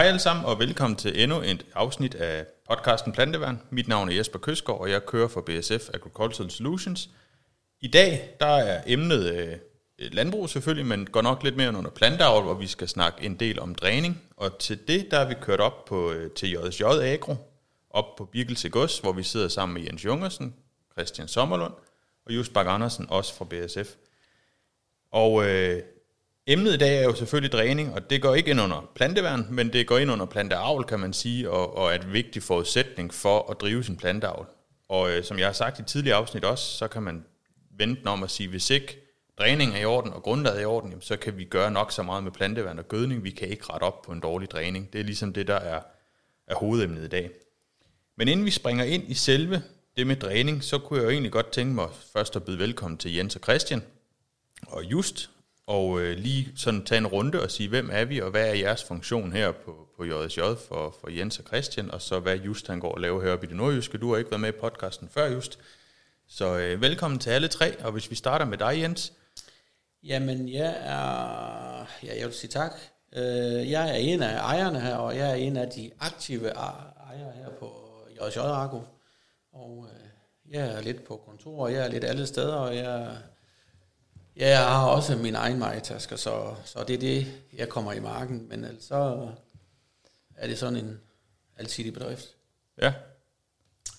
Hej alle sammen, og velkommen til endnu et afsnit af podcasten Planteværn. Mit navn er Jesper Køsgaard, og jeg kører for BSF Agricultural Solutions. I dag der er emnet øh, landbrug selvfølgelig, men går nok lidt mere under planteavl, hvor vi skal snakke en del om dræning. Og til det der er vi kørt op på, øh, til JSJ Agro, op på Birkelse Gods, hvor vi sidder sammen med Jens Jungersen, Christian Sommerlund og Just Bak Andersen, også fra BSF. Og øh, Emnet i dag er jo selvfølgelig dræning, og det går ikke ind under planteværn, men det går ind under planteavl, kan man sige, og, og er et vigtig forudsætning for at drive sin planteavl. Og øh, som jeg har sagt i tidligere afsnit også, så kan man vente om at sige, hvis ikke dræning er i orden og grundlaget er i orden, jamen, så kan vi gøre nok så meget med planteværn og gødning, vi kan ikke rette op på en dårlig dræning. Det er ligesom det, der er, er hovedemnet i dag. Men inden vi springer ind i selve det med dræning, så kunne jeg jo egentlig godt tænke mig først at byde velkommen til Jens og Christian, og Just, og øh, lige sådan tage en runde og sige, hvem er vi, og hvad er jeres funktion her på, på JSJ for, for Jens og Christian, og så hvad Just han går og laver heroppe i det nordjyske. Du har ikke været med i podcasten før, Just. Så øh, velkommen til alle tre, og hvis vi starter med dig, Jens. Jamen, jeg er... Ja, jeg vil sige tak. Øh, jeg er en af ejerne her, og jeg er en af de aktive e-, ejere her på JSJ Argo. Og øh, jeg er lidt på kontor, og jeg er lidt alle steder, og jeg Ja, jeg har også min egen majtasker, så, så det er det, jeg kommer i marken. Men altså, så er det sådan en alsidig bedrift. Ja.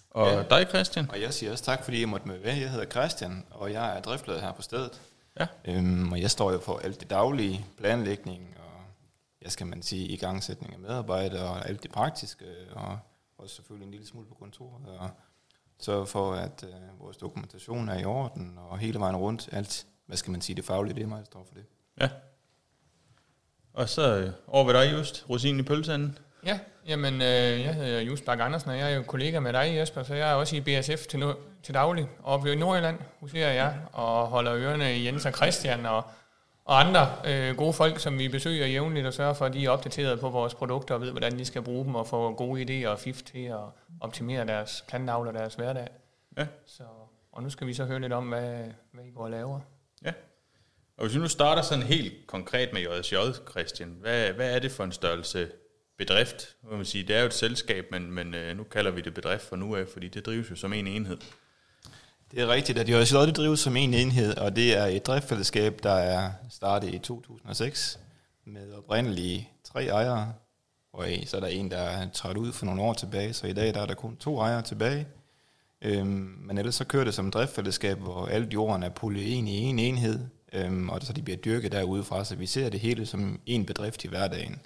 Og ja. dig, Christian? Og jeg siger også tak, fordi jeg måtte med være. Jeg hedder Christian, og jeg er driftleder her på stedet. Ja. Øhm, og jeg står jo for alt det daglige, planlægning og, jeg skal man sige, igangsætning af medarbejdere og alt det praktiske, og også selvfølgelig en lille smule på kontoret, og så for, at øh, vores dokumentation er i orden, og hele vejen rundt, alt hvad skal man sige, det faglige, det er mig, der står for det. Ja. Og så øh, over ved dig, Just, rosinen i pølseanden. Ja, jamen, øh, jeg hedder Just Bak Andersen, og jeg er jo kollega med dig, Jesper, så jeg er også i BSF til, no- til daglig. Oppe i Nordjylland huserer jeg og holder ørerne i Jens og Christian og, og andre øh, gode folk, som vi besøger jævnligt og sørger for, at de er opdateret på vores produkter og ved, hvordan de skal bruge dem og få gode idéer og fif til at optimere deres planteavl og deres hverdag. Ja. Så, og nu skal vi så høre lidt om, hvad, hvad I går og laver. Og hvis vi nu starter sådan helt konkret med JSJ, Christian, hvad, hvad er det for en størrelse bedrift? Må man sige, det er jo et selskab, men, men øh, nu kalder vi det bedrift for nu af, fordi det drives jo som en enhed. Det er rigtigt, at JSJ det drives som en enhed, og det er et driftfællesskab, der er startet i 2006 med oprindelige tre ejere, og så er der en, der er trådt ud for nogle år tilbage, så i dag der er der kun to ejere tilbage. Øhm, men ellers så kører det som driftfællesskab, hvor alt jorden er pullet ind i en enhed, øhm, og så de bliver dyrket derudefra, så vi ser det hele som en bedrift i hverdagen.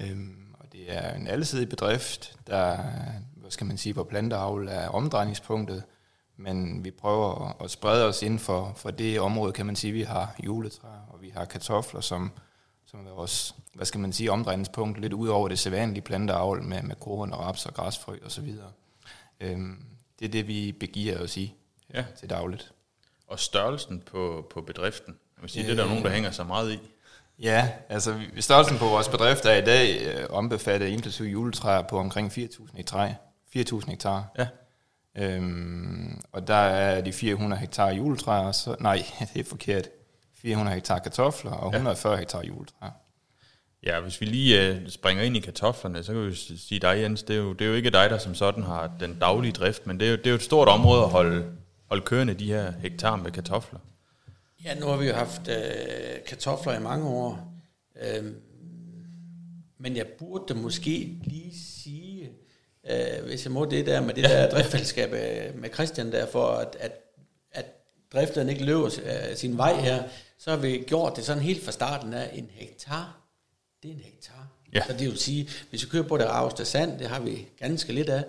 Øhm, og det er en allesidig bedrift, der, hvad skal man sige, hvor planteavl er omdrejningspunktet, men vi prøver at sprede os inden for, for det område, kan man sige, vi har juletræer, og vi har kartofler, som, som er vores, hvad skal man sige, omdrejningspunkt, lidt ud over det sædvanlige planteavl med, med korn og raps og græsfrø osv. Øhm, det er det, vi begiver os i ja. til dagligt. Og størrelsen på, på bedriften, jeg vil sige, øh, det er der nogen, der hænger så meget i. Ja, altså størrelsen på vores bedrift er i dag øh, ombefattet inklusive juletræer på omkring 4.000 hektar. 4.000 hektar. Ja. Øhm, og der er de 400 hektar juletræer, så, nej, det er forkert. 400 hektar kartofler og 140 ja. hektar juletræer. Ja, hvis vi lige øh, springer ind i kartoflerne, så kan vi sige dig, Jens, det er, jo, det er jo ikke dig, der som sådan har den daglige drift, men det er jo, det er jo et stort område at holde, holde kørende de her hektar med kartofler. Ja, nu har vi jo haft øh, kartofler i mange år, øh, men jeg burde måske lige sige, øh, hvis jeg må det der med det der driftfællesskab øh, med Christian der, for at, at, at driften ikke løber øh, sin vej her, så har vi gjort det sådan helt fra starten af en hektar det er en hektar. Ja. Så det vil sige, hvis vi kører på det raveste sand, det har vi ganske lidt af,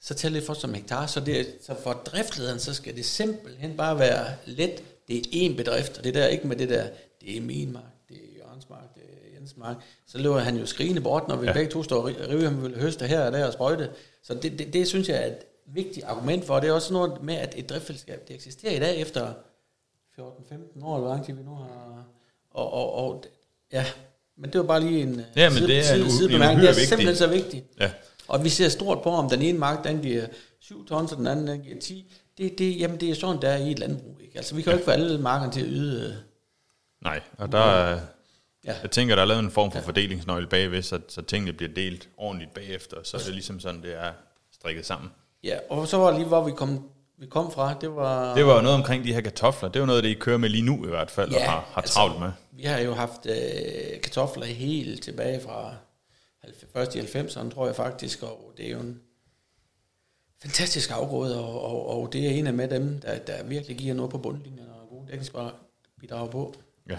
så tæller det for som hektar. Så, det, så for driftlederen, så skal det simpelthen bare være let. Det er én bedrift, og det der ikke med det der, det er min mark, det er Jørgens mark, det er Jens mark. Så løber han jo skrigende bort, når vi ja. begge to står og river ham vil høste her og der og sprøjte. Så det, det, det, synes jeg er et vigtigt argument for, det er også noget med, at et driftfællesskab, det eksisterer i dag efter 14-15 år, eller hvor lang tid vi nu har. Og, og, og ja, men det var bare lige en ja, men side, det er side, side, side Det er simpelthen så vigtigt. Ja. Og vi ser stort på, om den ene mark, den giver 7 tons, og den anden den giver 10. Det, det, jamen, det er sådan, der er i et landbrug. Ikke? Altså, vi kan jo ikke få alle markerne til at yde... Nej, og der er, Ja. Jeg tænker, der er lavet en form for fordelingsnøgle bagved, så, så tingene bliver delt ordentligt bagefter, så er det ligesom sådan, det er strikket sammen. Ja, og så var lige, hvor vi kom, vi kom fra, det var... Det var jo noget omkring de her kartofler. Det er jo noget, det I kører med lige nu i hvert fald, og Ja, har, har altså- travlt med. Vi har jo haft øh, kartofler helt tilbage fra 90 først i 90'erne, tror jeg faktisk, og det er jo en fantastisk afgrøde, og, og, og det er en af med dem, der, der virkelig giver noget på bundlinjen og gode dækningsbidrag på. Ja.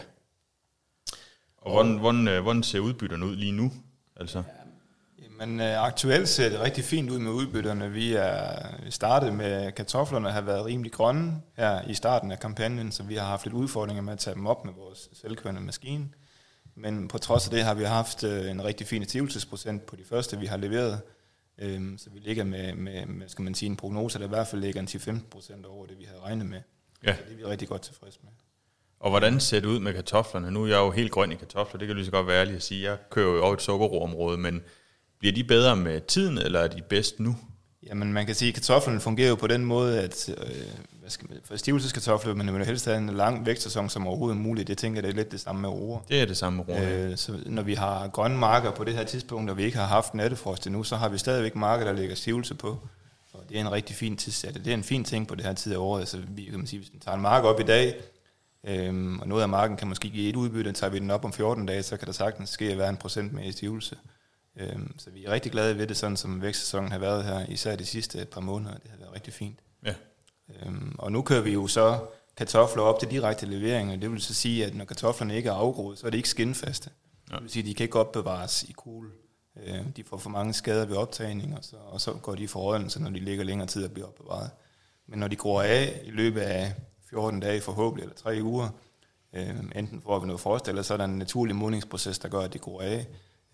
Og hvordan, hvordan, øh, hvordan ser udbytterne ud lige nu? Altså, Men øh, aktuelt ser det rigtig fint ud med udbytterne. Vi er startet med kartoflerne har været rimelig grønne her i starten af kampagnen, så vi har haft lidt udfordringer med at tage dem op med vores selvkørende maskine. Men på trods af det har vi haft øh, en rigtig fin stivelsesprocent på de første, vi har leveret. Øhm, så vi ligger med, med, med, skal man sige, en prognose, der i hvert fald ligger en 10-15 procent over det, vi havde regnet med. Ja. Så det er vi rigtig godt tilfredse med. og hvordan ser det ud med kartoflerne? Nu er jeg jo helt grøn i kartofler, det kan lige så godt være ærlig at sige. Jeg kører jo over et sukkerroområde, men bliver de bedre med tiden, eller er de bedst nu? Jamen, man kan sige, at kartoflerne fungerer jo på den måde, at øh, skal for stivelseskartofler, men man vil helst have en lang vækstsæson som overhovedet muligt. Jeg tænker, det er lidt det samme med roer. Det er det samme med roerne. Øh, så når vi har grønne marker på det her tidspunkt, og vi ikke har haft nattefrost endnu, så har vi stadigvæk marker, der ligger stivelse på. Og det er en rigtig fin tidssat. Det er en fin ting på det her tid af året. Så vi kan man sige, hvis vi tager en mark op i dag, øhm, og noget af marken kan måske give et udbytte, tager vi den op om 14 dage, så kan der sagtens ske at være en procent i stivelse. Øhm, så vi er rigtig glade ved det, sådan som vækstsæsonen har været her, især de sidste par måneder. Det har været rigtig fint. Ja. Øhm, og nu kører vi jo så kartofler op til direkte levering, og det vil så sige, at når kartoflerne ikke er afgroet, så er det ikke skinfaste. Ja. Det vil sige, at de kan ikke opbevares i kugle. Øh, de får for mange skader ved optagning, og så, og så går de i forrådnelse, når de ligger længere tid at blive opbevaret. Men når de går af i løbet af 14 dage forhåbentlig, eller 3 uger, øh, enten får vi noget frost, eller så er der en naturlig modningsproces, der gør, at de går af,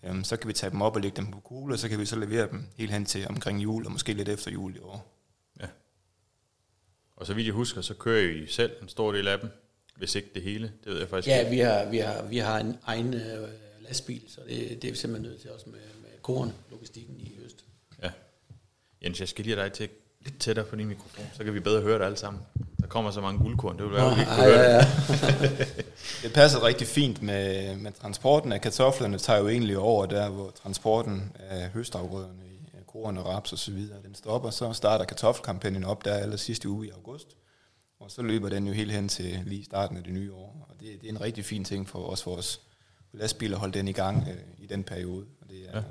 øh, så kan vi tage dem op og lægge dem på kugle, og så kan vi så levere dem helt hen til omkring jul, og måske lidt efter jul i år. Og så vidt jeg husker, så kører I selv en stor del af dem, hvis ikke det hele. Det ved jeg faktisk Ja, ikke. vi har, vi har, vi har en egen øh, lastbil, så det, det er vi simpelthen nødt til også med, med korn, logistikken i høst. Ja. Jens, jeg skal lige have dig til lidt tættere på din mikrofon, så kan vi bedre høre det alle sammen. Der kommer så mange guldkorn, det vil være, at vi ikke kunne ja, høre ja, det. ja. Det passer rigtig fint med, med transporten af kartoflerne, tager jo egentlig over der, hvor transporten af høstafgrøderne korn og raps og så videre, den stopper. Så starter kartoffelkampagnen op der aller sidste uge i august. Og så løber den jo helt hen til lige starten af det nye år. Og det, det er en rigtig fin ting for os, vores lastbiler at holde den i gang øh, i den periode. Og det er, ja.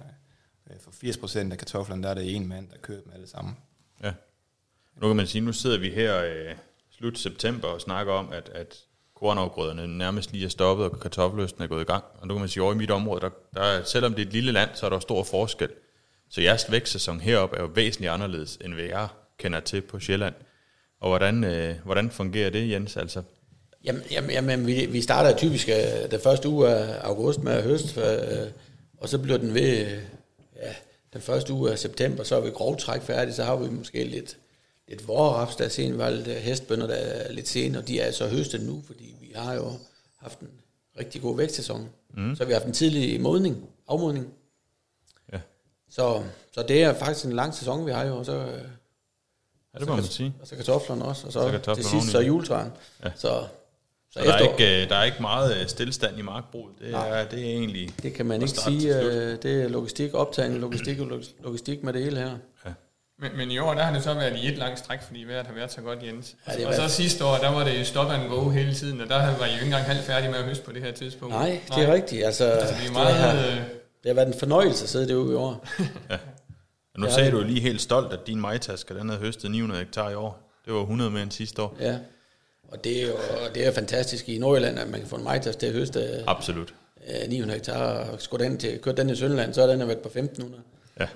For 80 procent af kartoflerne, der er der en mand, der kører dem alle sammen. Ja. Nu kan man sige, nu sidder vi her øh, slut september og snakker om, at, at kornafgrøderne nærmest lige er stoppet, og kartoffeløsten er gået i gang. Og nu kan man sige, at over i mit område, der, der er, selvom det er et lille land, så er der stor forskel. Så jeres vækstsæson heroppe er jo væsentligt anderledes, end hvad jeg kender til på Sjælland. Og hvordan, øh, hvordan fungerer det, Jens? Altså, Jamen, jamen, jamen vi, vi starter typisk øh, den første uge af august med høst, øh, og så bliver den ved øh, ja, den første uge af september, så er vi grovt træk færdige, så har vi måske lidt, lidt vorraps, der er sent valgt, øh, hestbønder, der er lidt sent, og de er så høstet nu, fordi vi har jo haft en rigtig god vækstsæson. Mm. Så vi har haft en tidlig modning, afmodning. Ja. Så, så det er faktisk en lang sæson, vi har jo, og så, øh, ja, det må man sige. og så kartoflerne også, og så, Så så til sidst så juletræen. Ja. Ja. Så, Så der er, ikke, øh, der er ikke meget øh, stillstand i markbruget. Det er, det er egentlig... Det kan man ikke sige. Det er logistik, optagende logistik og log- logistik med det hele her. Men, men i år, der har det så været i et langt stræk, fordi vejret har været så godt, Jens. Ja, det og så sidste år, der var det stop and go hele tiden, og der var I jo ikke engang halvt færdige med at høste på det her tidspunkt. Nej, det er rigtigt. Altså, Altså, det er det, meget... har, øh, det har været en fornøjelse at sidde derude i år. Og nu Ja, sagde du lige helt stolt, at din majtaske, den havde høstet 900 hektar i år. Det var 100 mere end sidste år. Ja. Og det er jo det er fantastisk i Nordjylland, at man kan få en majtas til at høste øh, Absolut. 900 hektar, og skulle den til, køre den i Sønderland, så er den været på 1500. Ja,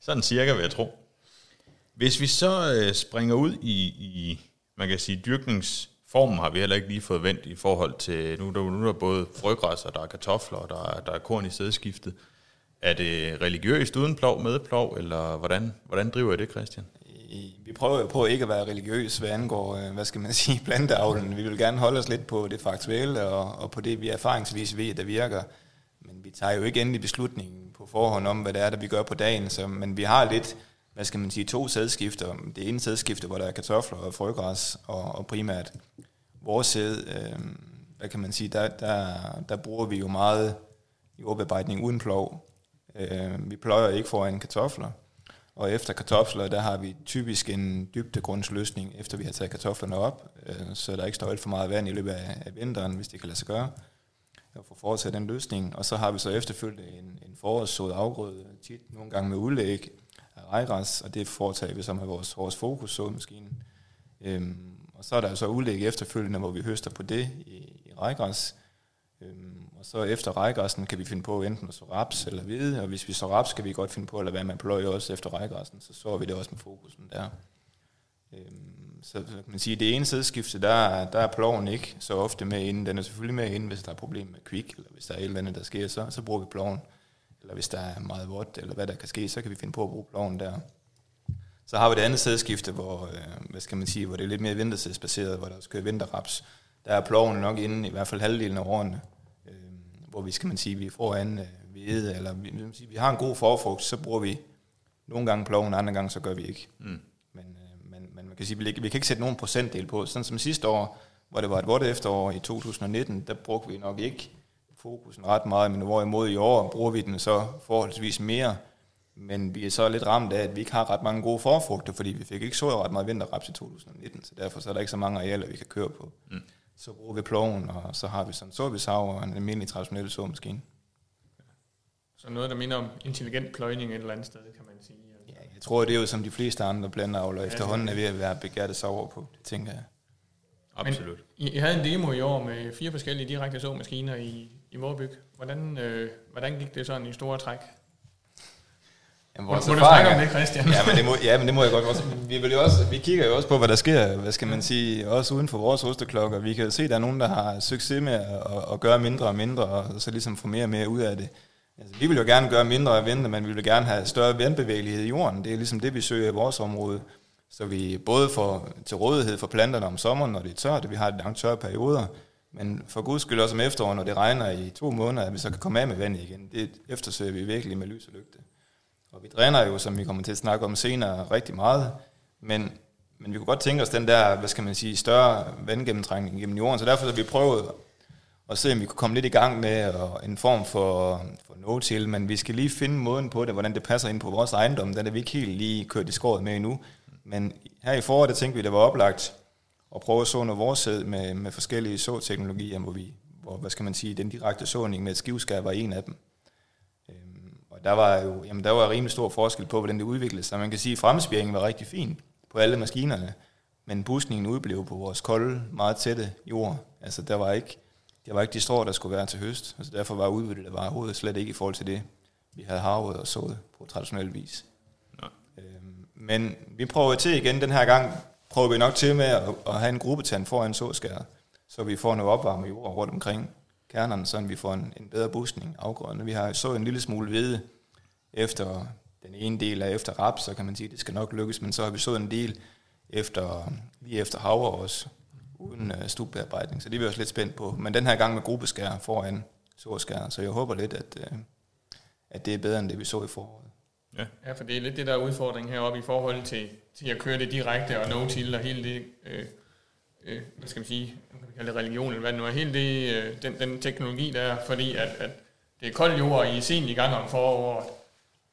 sådan cirka vil jeg tro. Hvis vi så øh, springer ud i, i, man kan sige, formen har vi heller ikke lige fået vendt i forhold til, nu, nu, nu er der både frøgræs, og der er kartofler, og der er, der er korn i sædskiftet. Er det religiøst uden plov, med plov, eller hvordan, hvordan driver I det, Christian? Vi prøver jo på ikke at være religiøs, hvad angår, øh, hvad skal man sige, planteavlen. Vi vil gerne holde os lidt på det faktuelle, og, og på det, vi erfaringsvis ved, der virker. Men vi tager jo ikke endelig beslutningen på forhånd om, hvad det er, der vi gør på dagen. Så, men vi har lidt, hvad skal man sige, to sædskifter. Det ene sædskifte, hvor der er kartofler og frøgræs, og, og primært vores sæd, øh, hvad kan man sige, der, der, der bruger vi jo meget jordbearbejdning uden plov. Øh, vi pløjer ikke foran kartofler, og efter kartofler, der har vi typisk en dybdegrundsløsning, efter vi har taget kartoflerne op, øh, så der ikke står alt for meget vand i løbet af, af vinteren, hvis det kan lade sig gøre at få foretaget den løsning. Og så har vi så efterfølgende en, en forårssået afgrøde, tit nogle gange med udlæg af og det foretager vi som med vores, vores fokussåmaskine. Øhm, og så er der så udlæg efterfølgende, hvor vi høster på det i, i rejgræs. Øhm, og så efter rejgræsen kan vi finde på enten at så raps eller hvide, og hvis vi så raps, kan vi godt finde på at lade være med at pløje også efter rejgræsen, så så vi det også med fokusen der. Øhm, så kan man sige, det ene sædskifte, der, der er ploven ikke så ofte med inden. Den er selvfølgelig med inden, hvis der er problemer med kvik, eller hvis der er et eller andet, der sker, så, så bruger vi ploven. Eller hvis der er meget vådt, eller hvad der kan ske, så kan vi finde på at bruge ploven der. Så har vi det andet sædskifte, hvor, øh, hvad skal man sige, hvor det er lidt mere vintersædsbaseret, hvor der skal vinterraps. Der er ploven nok inden i hvert fald halvdelen af årene, øh, hvor vi skal man sige, vi får an øh, hvide, eller vi, sige, vi har en god forfrugt, så bruger vi nogle gange ploven, andre gange så gør vi ikke. Mm. Men, øh, men, men man kan sige, vi, vi kan ikke sætte nogen procentdel på. Sådan som sidste år, hvor det var et vådt efterår i 2019, der brugte vi nok ikke fokusen ret meget, men hvorimod i år bruger vi den så forholdsvis mere, men vi er så lidt ramt af, at vi ikke har ret mange gode forfrugter, fordi vi fik ikke så ret meget vinterraps i 2019, så derfor så er der ikke så mange arealer, vi kan køre på. Mm. Så bruger vi ploven, og så har vi sådan så vi og en almindelig traditionel såmaskine. Så noget, der minder om intelligent pløjning et eller andet sted, kan man sige. Ja, jeg tror, det er jo som de fleste andre blandeavler ja, efterhånden er ved at være begærte sauer på, det tænker jeg. Absolut. Men I, I havde en demo i år med fire forskellige direkte såmaskiner i, i Vorbyg. Hvordan, øh, hvordan gik det sådan i store træk? Jamen, vores må, må du snakke om det, Christian? ja, men det må, ja, men det må jeg godt. Også, vi, vil jo også, vi kigger jo også på, hvad der sker, hvad skal man sige, også uden for vores osteklokker. Vi kan se, at der er nogen, der har succes med at, at gøre mindre og mindre, og så ligesom få mere og mere ud af det. Altså, vi vil jo gerne gøre mindre af vente, men vi vil gerne have større vandbevægelighed i jorden. Det er ligesom det, vi søger i vores område. Så vi både får til rådighed for planterne om sommeren, når det er tørt, og vi har langt tørre perioder, men for guds skyld også om efteråret, når det regner i to måneder, at vi så kan komme af med vandet igen. Det eftersøger vi virkelig med lys og lygte. Og vi dræner jo, som vi kommer til at snakke om senere, rigtig meget. Men, men vi kunne godt tænke os den der, hvad skal man sige, større vandgennemtrængning gennem jorden. Så derfor har vi prøvet at se, om vi kunne komme lidt i gang med en form for, for no-till. Men vi skal lige finde måden på det, hvordan det passer ind på vores ejendom. Den er vi ikke helt lige kørt i skåret med endnu. Men her i foråret, der tænkte vi, det var oplagt at prøve at så noget vores sæd med, med forskellige såteknologier, hvor vi, hvor, hvad skal man sige, den direkte såning med et skivskær var en af dem der var jo jamen, der var rimelig stor forskel på, hvordan det udviklede sig. Man kan sige, at fremspiringen var rigtig fin på alle maskinerne, men buskningen udblev på vores kolde, meget tætte jord. Altså, der var ikke, der var ikke de strå, der skulle være til høst. Altså, derfor var udbyttet, var overhovedet slet ikke i forhold til det, vi havde harvet og sået på traditionel vis. Nej. Øhm, men vi prøver til igen den her gang, prøver vi nok til med at, at have en gruppetand foran såskæret, så vi får noget opvarmet jord rundt omkring kernerne, så vi får en, en bedre busning afgrødende. Vi har så en lille smule hvede efter den ene del er efter raps, så kan man sige, at det skal nok lykkes, men så har vi så en del efter, lige efter havre også, uden øh, uh, stubbearbejdning, så det er vi også lidt spændt på. Men den her gang med gruppeskær foran såskær, så jeg håber lidt, at, uh, at det er bedre end det, vi så i foråret. Ja. ja, for det er lidt det, der er udfordringen heroppe i forhold til, til at køre det direkte og no-till og hele det, øh, øh, hvad skal man sige, man kan kalde religion eller hvad det nu er, hele det, øh, den, den teknologi der er, fordi at, at det er kold jord, I er sent i gang om foråret,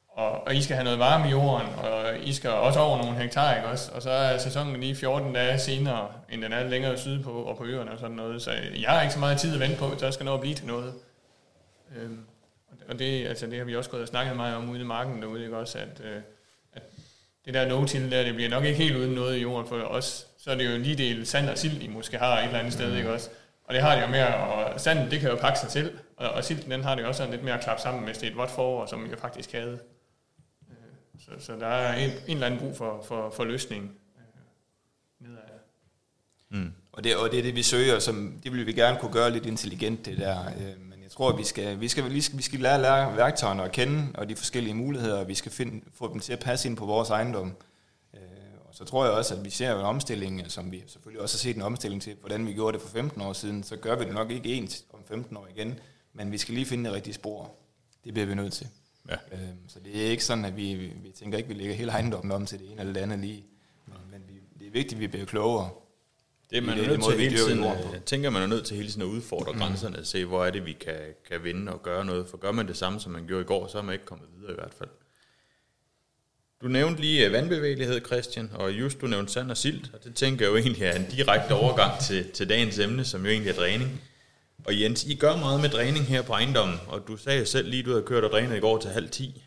og, og I skal have noget varme i jorden, og I skal også over nogle hektar, ikke også? Og så er sæsonen lige 14 dage senere, end den er længere sydpå og på øerne og sådan noget. Så jeg har ikke så meget tid at vente på, så jeg skal nå at blive til noget. Øhm, og det, altså, det har vi også gået og snakket meget om ude i marken derude, ikke også? At, øh, at det der no-till der, det bliver nok ikke helt uden noget i jorden for os. Så er det jo lige del sand og sild, I måske har et eller andet sted, ikke også? Og det har det jo mere, og sanden, det kan jo pakke sig til, og, og silden, den har det jo også sådan lidt mere at klappe sammen, hvis det er et vådt forår, som jeg faktisk havde. Øh, så, så der er en, en eller anden brug for, for, for løsning øh, nedad. Mm. Og, det, og det er det, vi søger, som, det vil vi gerne kunne gøre lidt intelligent, det der. Øh, jeg tror, vi skal, vi skal, vi skal, vi skal lære, lære værktøjerne at kende, og de forskellige muligheder, og vi skal finde, få dem til at passe ind på vores ejendom. Øh, og så tror jeg også, at vi ser en omstilling, som vi selvfølgelig også har set en omstilling til, hvordan vi gjorde det for 15 år siden, så gør vi det nok ikke ens om 15 år igen, men vi skal lige finde det rigtige spor. Det bliver vi nødt til. Ja. Øhm, så det er ikke sådan, at vi, vi tænker ikke, at vi lægger hele ejendommen om til det ene eller det andet lige. Men, men vi, det er vigtigt, at vi bliver klogere. Det er man det er er nødt til hele tiden, jeg tænker, man er nødt til hele tiden at udfordre mm. grænserne og se, hvor er det, vi kan, kan vinde og gøre noget. For gør man det samme, som man gjorde i går, så er man ikke kommet videre i hvert fald. Du nævnte lige øh, vandbevægelighed, Christian, og just du nævnte sand og silt, og det tænker jeg jo egentlig er en direkte overgang til, til dagens emne, som jo egentlig er dræning. Og Jens, I gør meget med dræning her på ejendommen, og du sagde jo selv lige, du havde kørt og drænet i går til halv 10.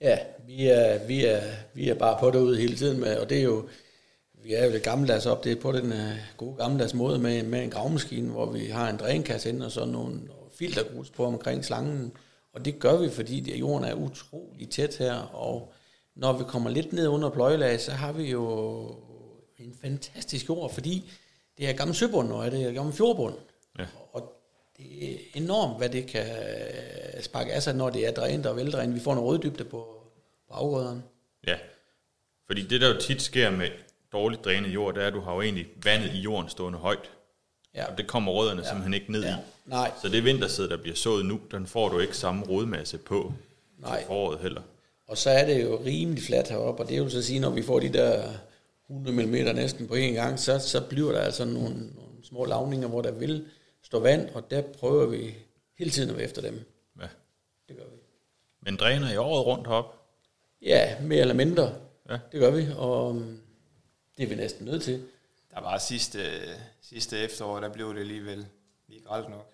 Ja, vi er, vi er, vi er bare på derude hele tiden med, og det er jo, vi er jo lidt gammeldags op, det er på den uh, gode gammeldags måde med, med en gravmaskine, hvor vi har en drænkasse ind og så nogle, nogle filtergrus på omkring slangen, og det gør vi, fordi det, jorden er utrolig tæt her, og når vi kommer lidt ned under pløjelag, så har vi jo en fantastisk jord, fordi det er gammel søbund, og det er gammel fjordbund. Ja. Og det er enormt, hvad det kan sparke af sig, når det er drænet og veldrænet. Vi får en røddybde på, på afgrøderne. Ja, fordi det der jo tit sker med dårligt drænet jord, det er, at du har jo egentlig vandet i jorden stående højt. Ja. Og det kommer rødderne ja. simpelthen ikke ned Ja. i. Nej, Så det vintersæd, der bliver sået nu, den får du ikke samme rodmasse på Nej. til foråret heller. og så er det jo rimelig fladt heroppe, og det vil så sige, når vi får de der 100 mm næsten på en gang, så, så bliver der altså nogle, nogle små lavninger, hvor der vil stå vand, og der prøver vi hele tiden at være efter dem. Ja. Det gør vi. Men dræner i året rundt herop. Ja, mere eller mindre. Ja. Det gør vi, og det er vi næsten nødt til. Der var sidste, sidste efterår, der blev det alligevel lige gralt nok.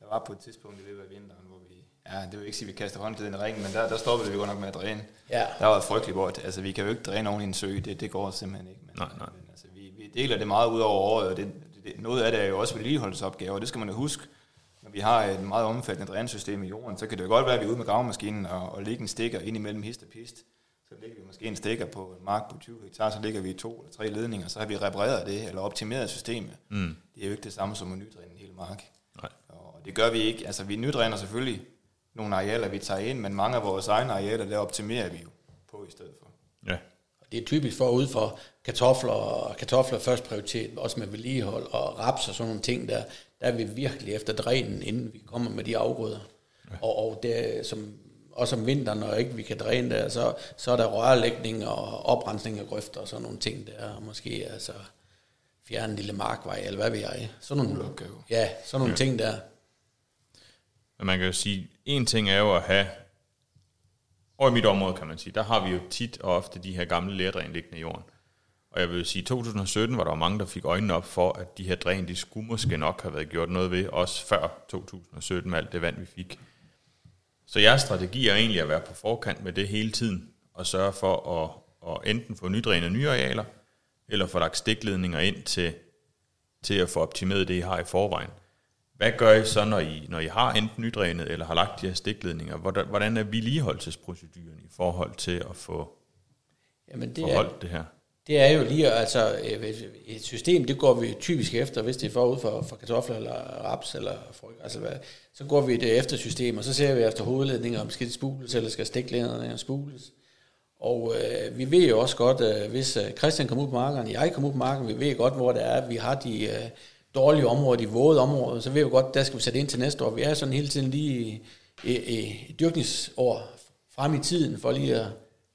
Der var på et tidspunkt i løbet af vinteren, hvor vi, ja, det vil ikke sige, at vi kaster håndklæden i ringen, men der, der stoppede vi godt nok med at dræne. Ja. Der var frygtelig godt. Altså, vi kan jo ikke dræne oven i en sø, det, det går simpelthen ikke. Men, Nej, nej. Men, altså, vi, vi deler det meget ud over året, og det, det, noget af det er jo også vedligeholdelsesopgaver, og det skal man jo huske. Når vi har et meget omfattende drænsystem i jorden, så kan det jo godt være, at vi er ude med gravemaskinen og, og lægge en stikker ind imellem hist og pist. Så lægger vi måske en stikker på en mark på 20 hektar, så lægger vi to eller tre ledninger, så har vi repareret det, eller optimeret systemet. Mm. Det er jo ikke det samme som at nydræne en hel mark. Nej. Og det gør vi ikke. Altså, vi nydræner selvfølgelig nogle arealer, vi tager ind, men mange af vores egne arealer, der optimerer vi jo på i stedet for. Ja. Det er typisk for ud for kartofler, og kartofler er først prioritet, også med vedligehold og raps og sådan nogle ting, der, der er vi virkelig efter drænen, inden vi kommer med de afgrøder. Ja. Og, og det, som, også om vinteren, når ikke vi kan dræne der, så, så er der rørlægning og oprensning af grøfter og sådan nogle ting der, og måske altså fjerne en lille markvej, eller hvad ved jeg. Sådan nogle, Opgave. ja, sådan nogle ja. ting der. Men man kan jo sige, en ting er jo at have, og i mit område kan man sige, der har vi jo tit og ofte de her gamle lærdræn liggende i jorden. Og jeg vil sige, i 2017 var der mange, der fik øjnene op for, at de her dræn, de skulle måske nok have været gjort noget ved, også før 2017 med alt det vand, vi fik. Så jeres strategi er egentlig at være på forkant med det hele tiden, og sørge for at, at enten få nydrænet nye arealer, eller få lagt stikledninger ind til, til at få optimeret det, I har i forvejen. Hvad gør I så, når I, når I har enten nydrænet eller har lagt de her stikledninger? Hvordan, hvordan er vedligeholdelsesproceduren i forhold til at få Jamen det er, forholdt det her? Det er jo lige, altså øh, et system, det går vi typisk efter, hvis det er forud for, for kartofler eller raps eller fryg, altså hvad, så går vi det efter system, og så ser vi efter hovedledninger, om skal det spules, eller skal stikledningerne spules. Og øh, vi ved jo også godt, øh, hvis øh, Christian kommer ud på marken, jeg kommer ud på marken, vi ved godt, hvor det er, vi har de øh, dårlige områder, de våde områder, så ved vi godt, der skal vi sætte ind til næste år. Vi er sådan hele tiden lige i, i, i dyrkningsår frem i tiden, for lige at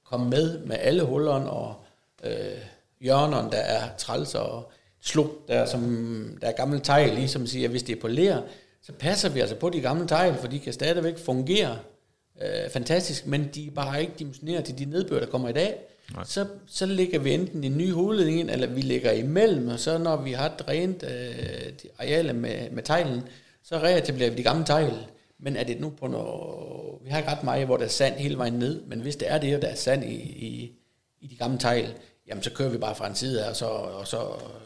komme med med alle hullerne og øh, hjørnerne, der er træls og sluk, der er, som, der er gamle tegl, ligesom siger, at hvis det er på ler, så passer vi altså på de gamle tegl, for de kan stadigvæk fungere øh, fantastisk, men de er bare ikke dimensioneret til de nedbør, der kommer i dag. Så, så lægger vi enten en ny hovedledning ind, eller vi lægger imellem, og så når vi har drænet øh, de arealer med, med teglen, så reetablerer vi de gamle tegl. Men er det nu på noget... Vi har ikke ret meget, hvor der er sand hele vejen ned, men hvis det er det, og der er sand i, i, i de gamle tegl, jamen så kører vi bare fra en side af, og så, og så,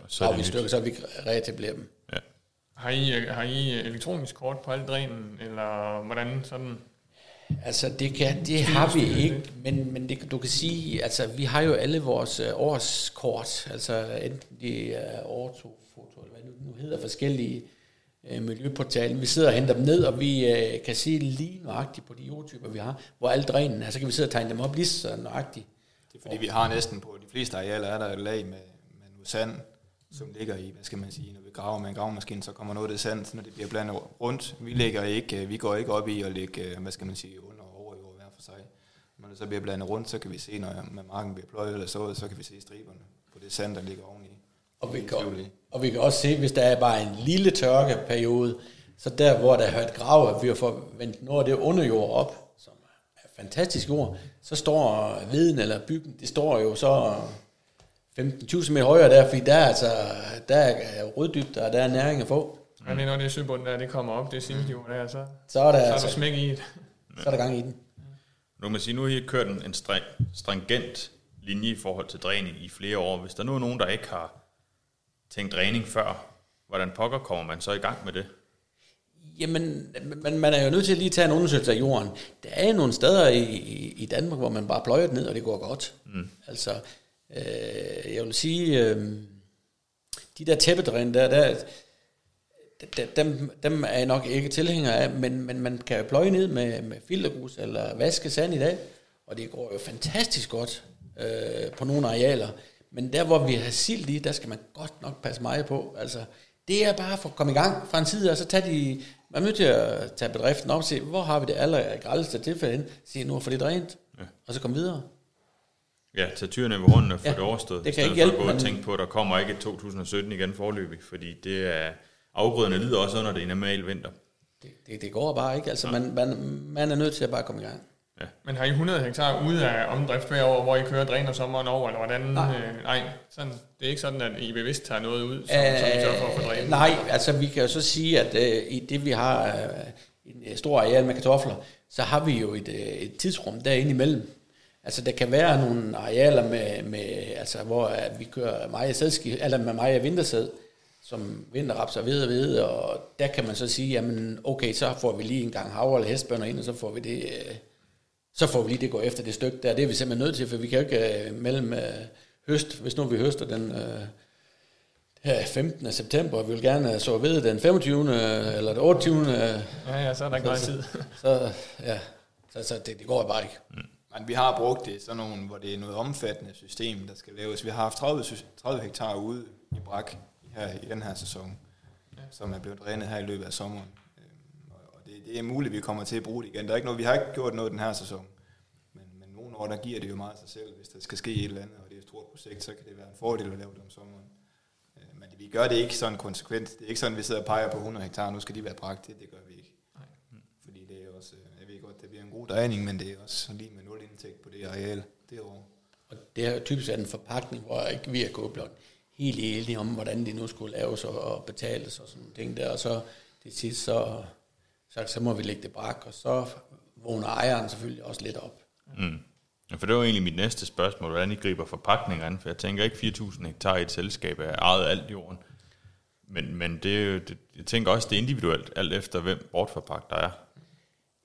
så så er vi det et nyt. stykke, så vi reetablerer dem. Ja. Har I, har I elektronisk kort på al drænen, eller hvordan sådan? Altså, det, kan, det har vi ikke, men, men det, du kan sige, altså, vi har jo alle vores øh, årskort, altså enten det er ortofoto, eller hvad det nu hedder, forskellige øh, miljøportaler. Vi sidder og henter dem ned, og vi øh, kan se lige nøjagtigt på de jordtyper, vi har, hvor alle drænen er, så kan vi sidde og tegne dem op lige så nøjagtigt. Det er fordi, vi har næsten på de fleste arealer, er der et lag med, med noget sand, som ligger i, hvad skal man sige, når vi graver med en gravemaskine, så kommer noget af det sand, når det bliver blandet rundt. Vi, lægger ikke, vi går ikke op i at lægge, øh, hvad skal man sige, under og over jord hver for sig. Når det så bliver blandet rundt, så kan vi se, når marken bliver pløjet eller sået, så kan vi se striberne på det sand, der ligger oveni. Og vi kan. Og vi kan også se, hvis der er bare en lille tørkeperiode, så der, hvor der har et grav, at vi har forventet noget af det underjord op, fantastisk jord, så står viden eller byggen, det står jo så 15-20 cm højere der, fordi der er, altså, der er røddybder, og der er næring at få. Ja, det er når det søbunden der, det kommer op, det simsliv der, så, Så er der, så er der altså, smæk i det. så er der gang i den. Nu kan man sige, nu har I kørt en, en streng, stringent linje i forhold til dræning i flere år. Hvis der nu er nogen, der ikke har tænkt dræning før, hvordan pokker kommer man så i gang med det? Jamen, man, man er jo nødt til at lige tage en undersøgelse af jorden. Der er nogle steder i, i, Danmark, hvor man bare pløjer det ned, og det går godt. Mm. Altså, øh, jeg vil sige, øh, de der tæppedræn der, der, der, dem, dem er jeg nok ikke tilhænger af, men, men man kan jo pløje ned med, med filtergrus eller vaske sand i dag, og det går jo fantastisk godt øh, på nogle arealer. Men der, hvor vi har silt i, der skal man godt nok passe meget på. Altså, det er bare for at komme i gang fra en side, og så tage de, man er nødt til at tage bedriften op og se, hvor har vi det aller grældeste tilfælde hen, sige, nu får det rent, ja. og så komme videre. Ja, tage tyrene ved hånden og få Ja, ja, det overstået. det kan ikke hjælpe, for at gå og men- tænke på, at der kommer ikke et 2017 igen forløbig, fordi det er, afgrøderne lider også under det normal vinter. Det, det, det går bare ikke. Altså, man, man, man er nødt til at bare komme i gang. Men har I 100 hektar ude af omdrift hver år, hvor I kører dræner sommeren over, eller hvordan? Nej. Øh, nej sådan, det er ikke sådan, at I bevidst tager noget ud, som, som I sørger for at få drænet? Øh, nej, altså vi kan jo så sige, at øh, i det vi har øh, en øh, stor areal med kartofler, så har vi jo et, øh, et tidsrum derinde imellem. Altså der kan være nogle arealer med, med altså hvor øh, vi kører meget sædskif, eller med meget vintersæd, som vinterraps og ved og ved, og der kan man så sige, jamen okay, så får vi lige en gang havre eller hestbønder ind, og så får vi det, øh, så får vi lige det gå efter det stykke der. Det er vi simpelthen nødt til, for vi kan jo ikke øh, mellem øh, høst, hvis nu vi høster den øh, her 15. september, og vi vil gerne så ved den 25. eller den 28. Ja, ja, så er der ikke meget tid. Så, ja, så, så det, det går bare ikke. Men vi har brugt det sådan nogle, hvor det er noget omfattende system, der skal laves. Vi har haft 30, sy- 30 hektar ude i brak her i den her sæson, ja. som er blevet drænet her i løbet af sommeren. Det, det er muligt, vi kommer til at bruge det igen. Der er ikke noget, vi har ikke gjort noget den her sæson. Men, men nogle år, der giver det jo meget sig selv, hvis der skal ske et eller andet, og det er et stort projekt, så kan det være en fordel at lave det om sommeren. Øh, Men vi gør det ikke sådan konsekvent. Det er ikke sådan, at vi sidder og peger på 100 hektar, nu skal de være bragt. Det, det gør vi ikke. Fordi det er også, øh, jeg ved godt, det bliver en god dræning, men det er også lige med nul indtægt på det areal derovre. Og det har typisk været en forpakning, hvor ikke vi er gået blevet helt enige om, hvordan det nu skulle laves og, og betales og sådan nogle ting der. Og så til sidst, så, så, så må vi lægge det brak, og så vågner ejeren selvfølgelig også lidt op. Mm. Ja, for det var egentlig mit næste spørgsmål, hvordan I griber forpakninger an, for jeg tænker ikke 4.000 hektar i et selskab er ejet alt jorden. Men, men det, det, jeg tænker også, det er individuelt, alt efter hvem bortforpagt der er.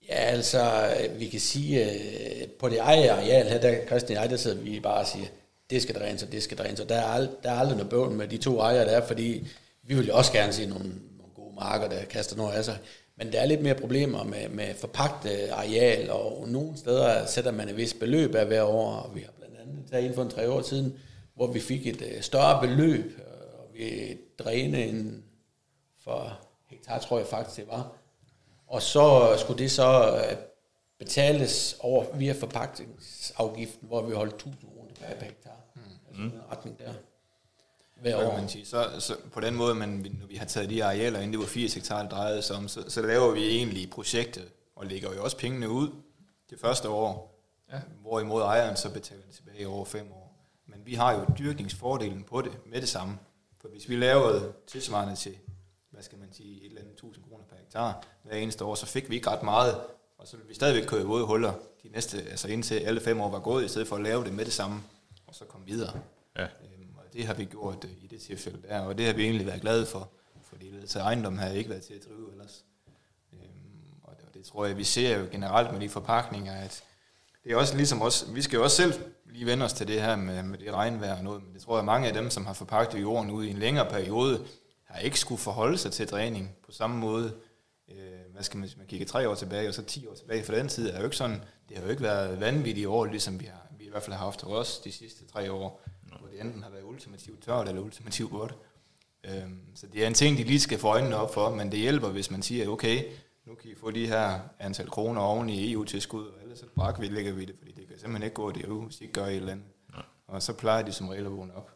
Ja, altså, vi kan sige, øh, på det eje areal her, der Christian og jeg, der sidder vi bare og siger, det skal drænes, og det skal drænes, og der er, ald- der er aldrig noget bøvl med de to ejere, der er, fordi vi vil jo også gerne se nogle, nogle gode marker, der kaster noget af sig. Men der er lidt mere problemer med, med forpagte areal, og nogle steder sætter man et vist beløb af hver år, og vi har blandt andet taget inden for en tre år siden, hvor vi fik et øh, større beløb, øh, og vi drænede en for hektar, tror jeg faktisk det var, og så skulle det så øh, betales over via forpagtningsafgiften, hvor vi holdt 1000 kroner per per hektar. Mm. Altså en retning der. Hver år. man sige, så, så på den måde, man, når vi har taget de arealer ind, det var 80 hektar, det drejede sig om, så, så laver vi egentlig projektet, og lægger jo også pengene ud det første år, ja. hvorimod ejeren så betaler det tilbage over fem år. Men vi har jo dyrkningsfordelen på det med det samme. For hvis vi lavede tilsvarende til, hvad skal man sige, et eller andet 1000 kroner per hektar hver eneste år, så fik vi ikke ret meget, og så ville vi stadigvæk køre våde huller de næste, altså indtil alle fem år var gået, i stedet for at lave det med det samme, og så komme videre. Ja. Det har vi gjort øh, i det tilfælde der, og det har vi egentlig været glade for, fordi så ejendommen havde ikke været til at drive ellers. Øhm, og det, og det tror jeg, vi ser jo generelt med de forpakninger, at det er også ligesom os, vi skal jo også selv lige vende os til det her med, med det regnvejr og noget, men det tror jeg, mange af dem, som har forpagtet jorden ud i en længere periode, har ikke skulle forholde sig til dræning på samme måde. Øh, hvad skal man, hvis man kigger tre år tilbage, og så 10 år tilbage, for den tid er jo ikke sådan, det har jo ikke været vanvittige år, ligesom vi, har, vi i hvert fald har haft hos os de sidste tre år, hvor det enten har været ultimativt tørt eller ultimativt vådt. Øhm, så det er en ting, de lige skal få øjnene op for, men det hjælper, hvis man siger, okay, nu kan I få de her antal kroner oven i EU-tilskud, og ellers så brak vi lægger vi det, fordi det kan simpelthen ikke gå det ud, hvis de ikke gør et eller andet. Og så plejer de som regel at vågne op.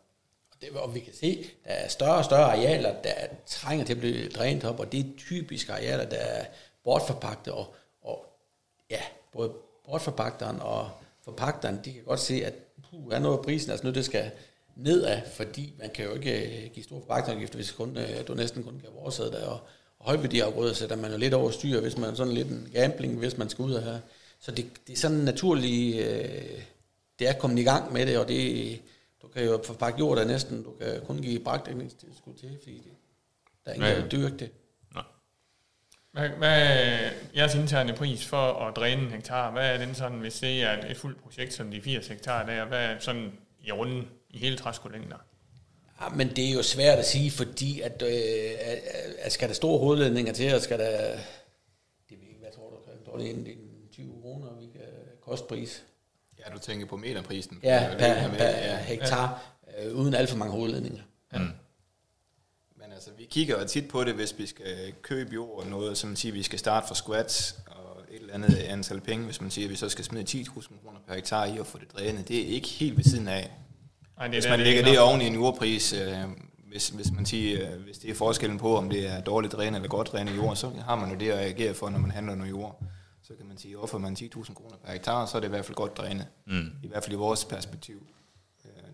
det, og vi kan se, der er større og større arealer, der trænger til at blive drænet op, og det er typiske arealer, der er bortforpagtet, og, og ja, både bortforpagteren og forpagteren, de kan godt se, at puh, er noget prisen, altså nu det skal nedad, fordi man kan jo ikke øh, give store forpagterafgifter, hvis kun, øh, du næsten kun kan vores der, og, og højværdiafgrøder sætter man jo lidt over styr, hvis man sådan lidt en gambling, hvis man skal ud af her. Så det, det er sådan naturligt, øh, det er kommet i gang med det, og det, du kan jo forpakke jord der næsten, du kan kun give bragtdækningstilskud til, fordi det, der er ingen, der dyrke det. Hvad, hvad er jeres interne pris for at dræne en hektar? Hvad er den sådan, hvis det er et fuldt projekt som de 80 hektar der? Hvad er sådan i runden i hele træskolængder? Ja, men det er jo svært at sige, fordi at, øh, at, skal der store hovedledninger til, og skal der, det ved ikke, hvad tror du, tror det er en, en 20 kroner, vi kan kostpris? Ja, du tænker på meterprisen. Ja, per, per, per hektar, ja. øh, uden alt for mange hovedledninger. Ja. Mm. Men altså, vi kigger jo tit på det, hvis vi skal købe jord og noget, som man siger, vi skal starte fra scratch, og et eller andet antal penge, hvis man siger, at vi så skal smide 10.000 kroner per hektar i at få det drænet. Det er ikke helt ved siden af. Ej, det hvis man det, lægger det, det oven i en jordpris, øh, hvis, hvis, man siger, øh, hvis det er forskellen på, om det er dårligt drænet eller godt drænet jord, så har man jo det at reagere for, når man handler noget jord. Så kan man sige, offer man 10.000 kroner per hektar, så er det i hvert fald godt drænet. Mm. I hvert fald i vores perspektiv.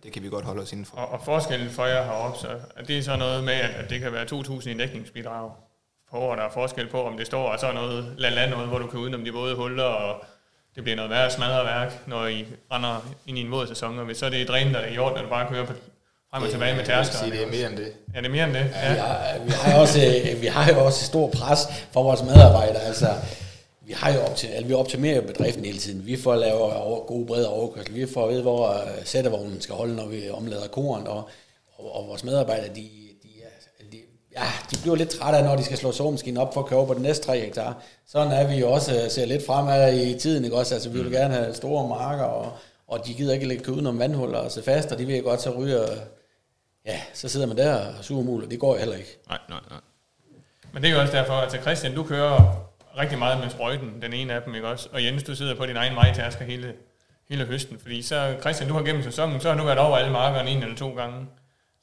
Det kan vi godt holde os inden for. Og, og forskellen for jer heroppe, så er det så noget med, at det kan være 2.000 i dækningsbidrag på år, der er forskel på, om det står, og så er noget land, land noget, hvor du kan udenom de våde huller, og det bliver noget værre smadret værk, når I render ind i en vådsæson, og hvis så er det dræn, der er i orden, at du bare kører på, frem og tilbage med tærsker. det er mere end det. Ja, det er mere end det. Ja. Ja. Vi, har, vi, har også, vi har jo også stor pres for vores medarbejdere. Altså, vi har jo optim, altså, vi optimerer bedriften hele tiden. Vi får lavet over, gode brede overkørsel. Vi får at vide, hvor øh, sættevognen skal holde, når vi omlader korn. Og, og, og vores medarbejdere, de, de, de, ja, de bliver lidt trætte af, når de skal slå såmaskinen op for at køre på den næste 3 hektar. Sådan er vi jo også, øh, ser lidt fremad i tiden, ikke også? Altså, vi vil mm. gerne have store marker, og, og de gider ikke lægge udenom vandhuller og se fast, og de vil godt så ryge, ja, så sidder man der og suger og det går heller ikke. Nej, nej, nej. Men det er jo også derfor, at Christian, du kører rigtig meget med sprøjten, den ene af dem, ikke også? Og Jens, du sidder på din egen majtasker hele, hele høsten, fordi så, Christian, du har gennem sæsonen, så har du været over alle markerne en eller to gange.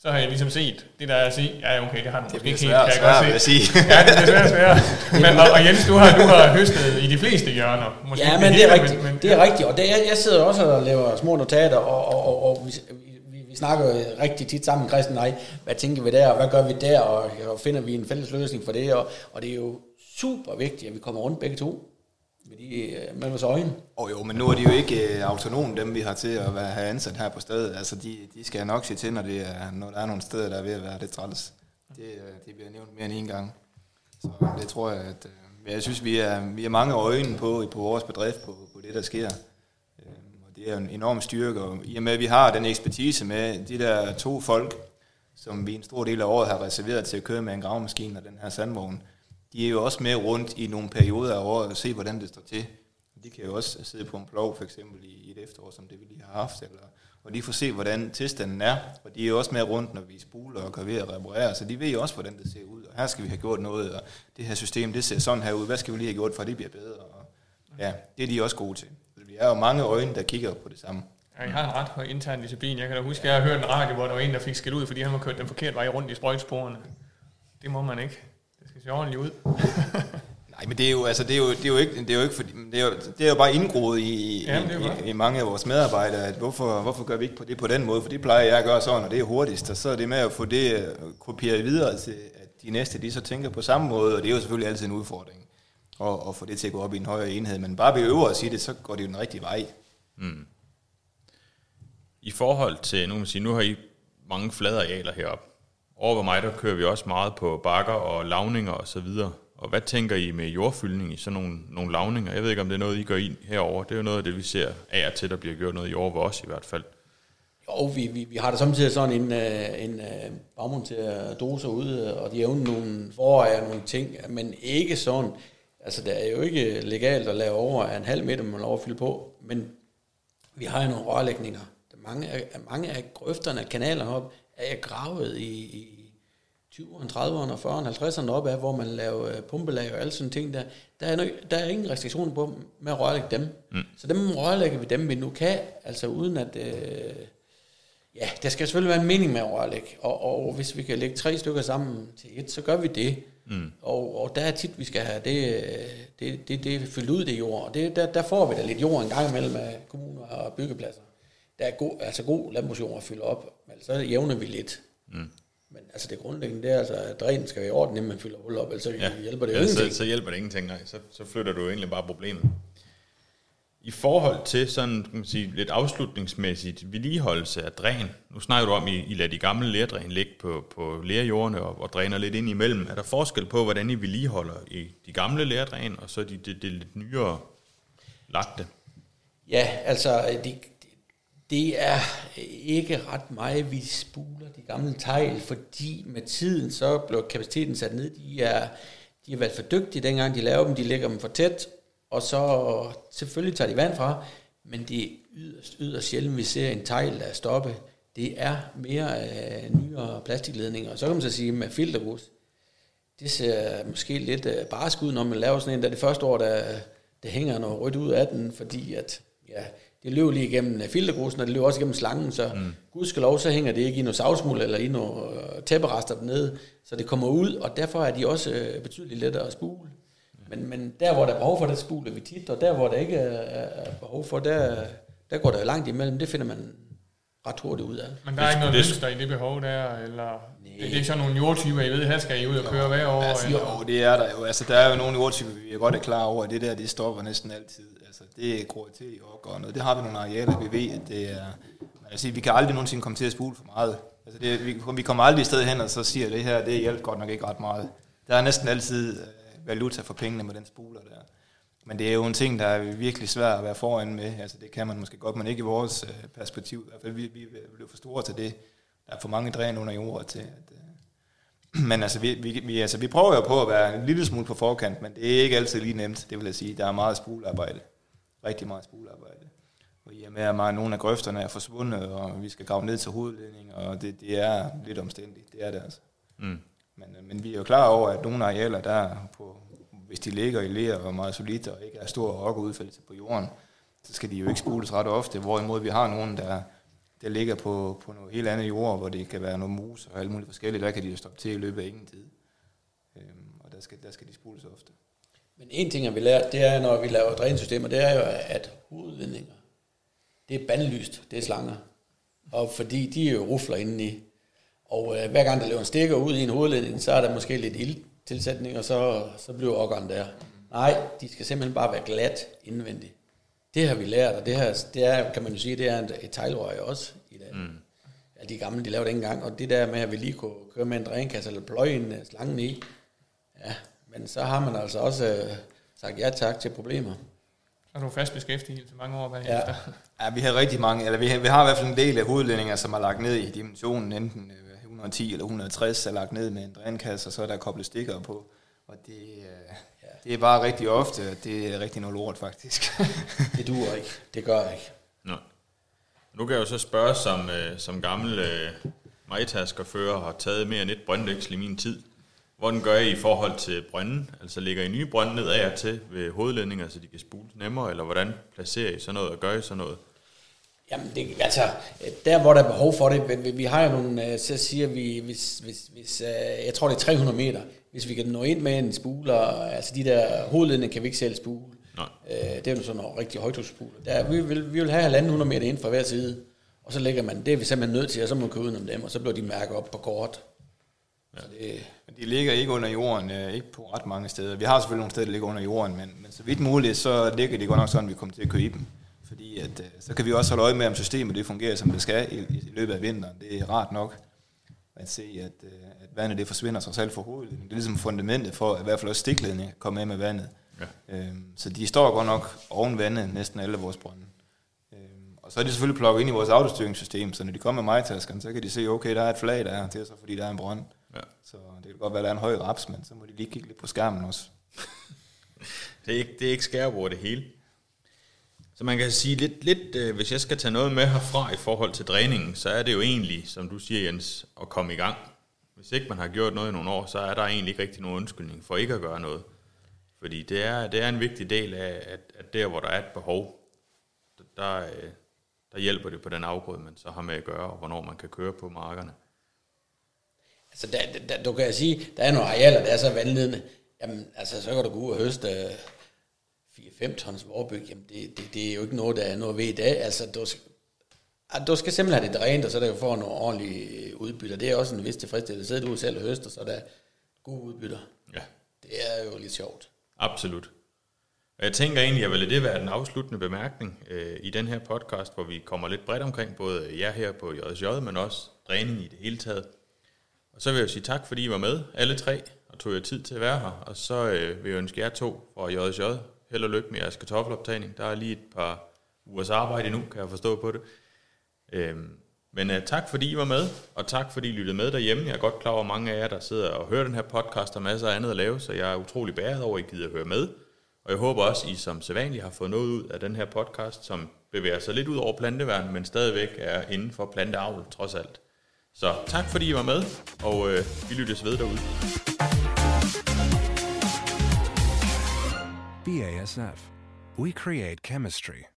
Så har jeg ligesom set det, der er at sige, ja okay, det har du måske ikke helt, kan jeg godt se. Sige. ja, det er svært svært. Men, og, og, Jens, du har, du har høstet i de fleste hjørner. Måske ja, men det er rigtigt. Men, det er rigtigt, og det er, jeg sidder også og laver små notater, og, og, og, og vi, vi, vi snakker jo rigtig tit sammen, Christian og hvad tænker vi der, og hvad gør vi der, og, og finder vi en fælles løsning for det, og, og det er jo super vigtigt, at vi kommer rundt begge to med, de, øh, med vores øjne. Oh, jo, men nu er de jo ikke uh, autonome, dem vi har til at være, have ansat her på stedet. Altså, de, de skal nok se til, når, det er, når der er nogle steder, der er ved at være lidt træls. Det, øh, det bliver nævnt mere end en gang. Så det tror jeg, at uh, jeg synes, vi er, vi er mange øjne på, på vores bedrift, på, på det, der sker. Uh, og det er en enorm styrke, og i og med, at vi har den ekspertise med de der to folk, som vi en stor del af året har reserveret til at køre med en gravmaskine og den her sandvogn, de er jo også med rundt i nogle perioder af året og se, hvordan det står til. De kan jo også sidde på en plov, for eksempel i et efterår, som det vi lige har haft, eller, og de får se, hvordan tilstanden er, og de er jo også med rundt, når vi spuler og kan ved at reparere, så de ved jo også, hvordan det ser ud, og her skal vi have gjort noget, og det her system, det ser sådan her ud, hvad skal vi lige have gjort, for at det bliver bedre, og ja, det er de også gode til. Vi er jo mange øjne, der kigger på det samme. Ja, jeg har en ret høj intern disciplin. Jeg kan da huske, at jeg har hørt en radio, hvor der var en, der fik skilt ud, fordi han var kørt den forkerte vej rundt i sprøjtsporene. Det må man ikke det ser ordentligt ud. Nej, men det er jo, altså, det er jo, det er jo ikke, det er jo ikke fordi, det er jo, det er jo bare indgroet i, ja, i, i, mange af vores medarbejdere, at hvorfor, hvorfor gør vi ikke på det på den måde, for det plejer jeg at gøre sådan, og det er hurtigst, og så er det med at få det øh, kopieret videre til, at de næste, de så tænker på samme måde, og det er jo selvfølgelig altid en udfordring, at, at få det til at gå op i en højere enhed, men bare vi øver at sige det, så går det jo den rigtige vej. Mm. I forhold til, nu, man sige, nu har I mange flade arealer heroppe, over ved mig, der kører vi også meget på bakker og lavninger og så videre. Og hvad tænker I med jordfyldning i sådan nogle, nogle lavninger? Jeg ved ikke, om det er noget, I gør ind herover. Det er jo noget af det, vi ser af og til, der bliver gjort noget i år ved os i hvert fald. Jo, vi, vi, vi har da samtidig sådan en, øh, en, øh, en bagmonteret dose ude, og de evner nogle forårer nogle ting, men ikke sådan. Altså, det er jo ikke legalt at lave over en halv meter, man lov at fylde på, men vi har jo nogle rørlægninger. Mange af, mange af grøfterne, kanalerne op, er jeg gravet i, i 20'erne, 30'erne, 40'erne, 50'erne op af, hvor man laver øh, pumpelag og alle sådan ting der. Der er, nø- der er ingen restriktioner på med at rørlægge dem. Mm. Så dem rørlægger vi dem, vi nu kan, altså uden at... Øh, Ja, der skal selvfølgelig være en mening med at lægge, og, og hvis vi kan lægge tre stykker sammen til et, så gør vi det. Mm. Og, og der er tit, vi skal have det, det, det, det fyldt ud, det jord. Og det, der, der får vi da lidt jord en gang imellem af kommuner og byggepladser. Der er god, altså god landbrugsjord at fylde op, men så jævner vi lidt. Mm. Men altså det grundlæggende, det er altså, at drænen skal være i orden, inden man fylder hul op, ellers så ja. hjælper det ja, ingenting. Så, så hjælper det ingenting, nej. Så, så flytter du egentlig bare problemet. I forhold til sådan, kan man sige, lidt afslutningsmæssigt vedligeholdelse af dræn, nu snakker du om, I, I lader de gamle lærdræn ligge på, på lærjordene og, og dræner lidt ind imellem. Er der forskel på, hvordan I vedligeholder i de gamle lærdræn, og så de, de, de lidt nyere lagte? Ja, altså, det, det er ikke ret meget, vi spuler de gamle tegl, fordi med tiden så blev kapaciteten sat ned. De er, de har været for dygtige dengang, de laver dem, de lægger dem for tæt, og så selvfølgelig tager de vand fra, men det er yderst, yderst sjældent, vi ser en tegl, der er stoppet. Det er mere øh, nyere plastikledninger. Og så kan man så sige med filtergrus, det ser måske lidt øh, barsk ud, når man laver sådan en, der det første år, der, der hænger noget rødt ud af den, fordi at, ja, det løber lige igennem filtergrusen, og det løber også igennem slangen, så mm. gudskelov, så hænger det ikke i noget savsmuld eller i noget øh, tæpperester dernede, så det kommer ud, og derfor er de også øh, betydeligt lettere at spule. Men, men der, hvor der er behov for det, spuler vi tit, og der, hvor der ikke er, er behov for, der, der går der langt imellem. Det finder man ret hurtigt ud af. Men der er ikke noget mønster i det behov der, eller Nej. det er ikke sådan nogle jordtyper, I ved, her skal I ud og køre hver år? Altså, eller? Jo, det er der jo. Altså, der er jo nogle jordtyper, vi er godt er klar over, at det der, det stopper næsten altid. Altså, det gror til i og noget. Det har vi nogle arealer, vi ved, at det er... Altså, vi kan aldrig nogensinde komme til at spule for meget. Altså, det, vi, vi kommer aldrig i stedet hen, og så siger det her, det hjælper godt nok ikke ret meget. Der er næsten altid valuta for pengene med den spuler der. Men det er jo en ting, der er virkelig svært at være foran med. Altså det kan man måske godt, men ikke i vores øh, perspektiv. I hvert fald vi, vi bliver for store til det. Der er for mange dræn under jorden til. At, øh. Men altså vi, vi, vi, altså vi prøver jo på at være en lille smule på forkant, men det er ikke altid lige nemt, det vil jeg sige. Der er meget spulearbejde. Rigtig meget spulearbejde. Og i og med, at meget, nogle af grøfterne er forsvundet, og vi skal grave ned til hovedledningen, og det, det er lidt omstændigt. Det er det altså. Mm. Men, øh, men vi er jo klar over, at nogle arealer, der på, hvis de ligger i ler og meget solidt og ikke er stor rokkeudfældelse på jorden, så skal de jo ikke spules ret ofte, hvorimod vi har nogen, der, der ligger på, på noget helt andet jord, hvor det kan være noget mus og alt muligt forskelligt, der kan de jo stoppe til i løbet af ingen tid. Øhm, og der skal, der skal de spules ofte. Men en ting, jeg vi lære, det er, når vi laver drænsystemer, det er jo, at hovedledninger, det er bandlyst, det er slanger. Og fordi de jo rufler indeni, og øh, hver gang der løber en stikker ud i en hovedledning, så er der måske lidt ildtilsætning, og så, så bliver okkeren der. Nej, de skal simpelthen bare være glat indvendigt. Det har vi lært, og det, her, det er, kan man jo sige, det er et teglrør også i dag. Mm. Ja, de gamle, de lavede det ikke engang, og det der med, at vi lige kunne køre med en drænkasse eller pløje en øh, slangen i, ja, men så har man altså også øh, sagt ja tak til problemer. Så har du fast beskæftigelse mange år bagefter. Ja. ja, vi har rigtig mange, eller vi har, vi har i hvert fald en del af hovedledninger, som er lagt ned i dimensionen, enten øh, 110 eller 160 er lagt ned med en drænkasse, og så er der koblet stikker på. Og det, øh. Det er bare rigtig ofte, det er rigtig noget lort faktisk. det duer ikke. Det gør jeg ikke. Nå. Nu kan jeg jo så spørge, som, øh, som gammel øh, majtaskerfører har taget mere end et brøndvæksel i min tid. Hvordan gør I i forhold til brønden? Altså lægger I nye brønde ned af til ved hovedledninger, så de kan spule nemmere, eller hvordan placerer I sådan noget og gør I sådan noget? Jamen, det, altså, der hvor der er behov for det, vi, vi har jo nogle, øh, så siger vi, hvis, hvis, hvis, øh, jeg tror det er 300 meter, hvis vi kan nå ind med en spuler, altså de der hovedledninger kan vi ikke selv spule. Nej. Øh, det er jo sådan noget rigtig højtryksspule. Der, vi, vil, vi vil have 1.500 meter ind fra hver side, og så lægger man, det er vi simpelthen nødt til, og så må man køre udenom dem, og så bliver de mærket op på kort. Ja. Så det, men de ligger ikke under jorden, ikke på ret mange steder. Vi har selvfølgelig nogle steder, der ligger under jorden, men, men så vidt muligt, så ligger de godt nok sådan, at vi kommer til at køre i dem. Fordi at, øh, så kan vi også holde øje med, om systemet det fungerer, som det skal i, i løbet af vinteren. Det er rart nok at se, at, øh, at vandet det forsvinder sig selv for hovedledningen. Det er ligesom fundamentet for, at i hvert fald også stikledning kan komme af med vandet. Ja. Øhm, så de står godt nok oven vandet, næsten alle vores brønde. Øhm, og så er de selvfølgelig plukket ind i vores autostyringssystem, så når de kommer med majtaskerne, så kan de se, okay, der er et flag der, det er så fordi, der er en brønd. Ja. Så det kan godt være, der er en høj raps, men så må de lige kigge lidt på skærmen også. det, er ikke, det er ikke skærbord det hele. Så man kan sige lidt, lidt øh, hvis jeg skal tage noget med herfra i forhold til dræningen, så er det jo egentlig, som du siger Jens, at komme i gang. Hvis ikke man har gjort noget i nogle år, så er der egentlig ikke rigtig nogen undskyldning for ikke at gøre noget. Fordi det er, det er en vigtig del af, at, at der, hvor der er et behov, der, øh, der hjælper det på den afgrøde, man så har med at gøre, og hvornår man kan køre på markerne. Altså, der, der, du kan sige, der er nogle arealer, der er så vandledende. Jamen, altså, så kan du gå ud og høste øh, 4-5 tons vorbyg. Jamen, det, det, det, er jo ikke noget, der er noget ved i dag. Altså, du skal, du skal simpelthen have det drænet, og så er der jo for nogle ordentlige udbytter. Det er også en vis tilfredsstillelse. Sidder du selv og høster, så er der gode udbytter. Ja. Det er jo lidt sjovt. Absolut. Og jeg tænker egentlig, at jeg vil det være den afsluttende bemærkning øh, i den her podcast, hvor vi kommer lidt bredt omkring, både jer her på JSJ, men også dræning i det hele taget. Og så vil jeg sige tak, fordi I var med, alle tre, og tog jer tid til at være her. Og så øh, vil jeg ønske jer to fra JSJ held og lykke med jeres kartoffeloptagning. Der er lige et par ugers arbejde endnu, kan jeg forstå på det. Øhm, men uh, tak fordi I var med, og tak fordi I lyttede med derhjemme. Jeg er godt klar over mange af jer, der sidder og hører den her podcast, og masser af andet at lave, så jeg er utrolig bæret over, at I gider at høre med. Og jeg håber også, at I som sædvanligt har fået noget ud af den her podcast, som bevæger sig lidt ud over planteværn, men stadigvæk er inden for planteavl, trods alt. Så tak fordi I var med, og øh, vi lyttes ved derude. BASF. We create chemistry.